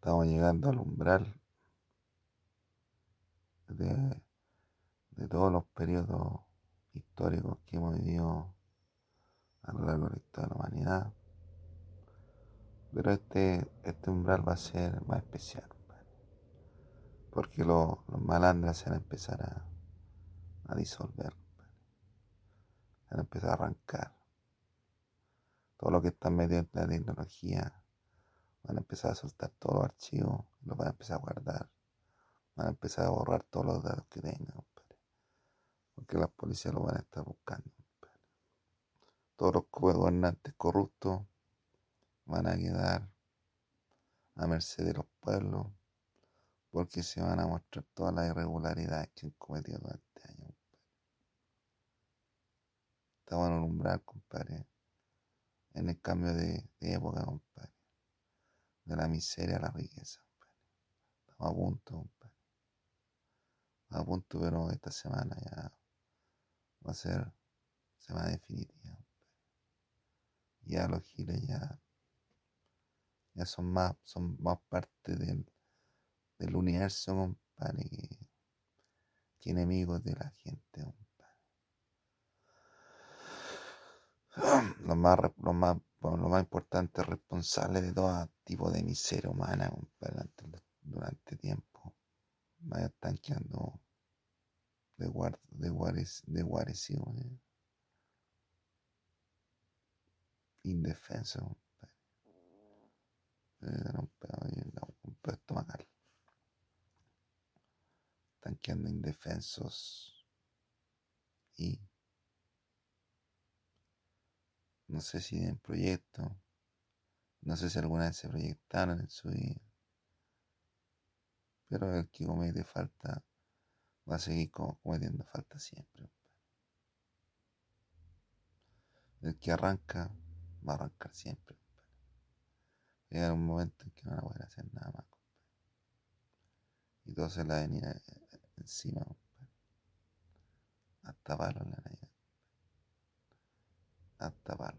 Estamos llegando al umbral de, todos los periodos históricos que hemos vivido a lo largo de la historia de la humanidad. Pero este, este umbral va a ser más especial, porque los, malandras se van a empezar a, disolver, se van a empezar a arrancar. Todo lo que está medio en la tecnología van a empezar a soltar todos los archivos, los van a empezar a guardar, van a empezar a borrar todos los datos que tengan, porque las policías lo van a estar buscando. Todos los gobernantes corruptos van a quedar a merced de los pueblos porque se van a mostrar todas las irregularidades que han cometido durante años. Estamos en un umbral, compadre, en el cambio de época, compadre, de la miseria a la riqueza. Estamos a punto, compadre. A punto, pero esta semana ya va a ser semana definitiva. Ya los giles ya ya son más, son más parte del, del universo, compadre, que, que, enemigos de la gente, compadre. Los más, los más, lo más importante, responsables de todo tipo de miseria humana, durante, tiempo, vaya están quedando de, guard, de, guares, de guarecidos, ¿eh? pedo, un pedo estomacal. Están quedando indefensos y no sé si en proyecto, no sé si alguna vez se proyectaron en su vida, pero el que comete falta va a seguir cometiendo falta siempre. El que arranca va a arrancar siempre llegar un momento en que no van a hacer nada más. Y todo se la venía eh, encima. Hasta palo en la አተባለው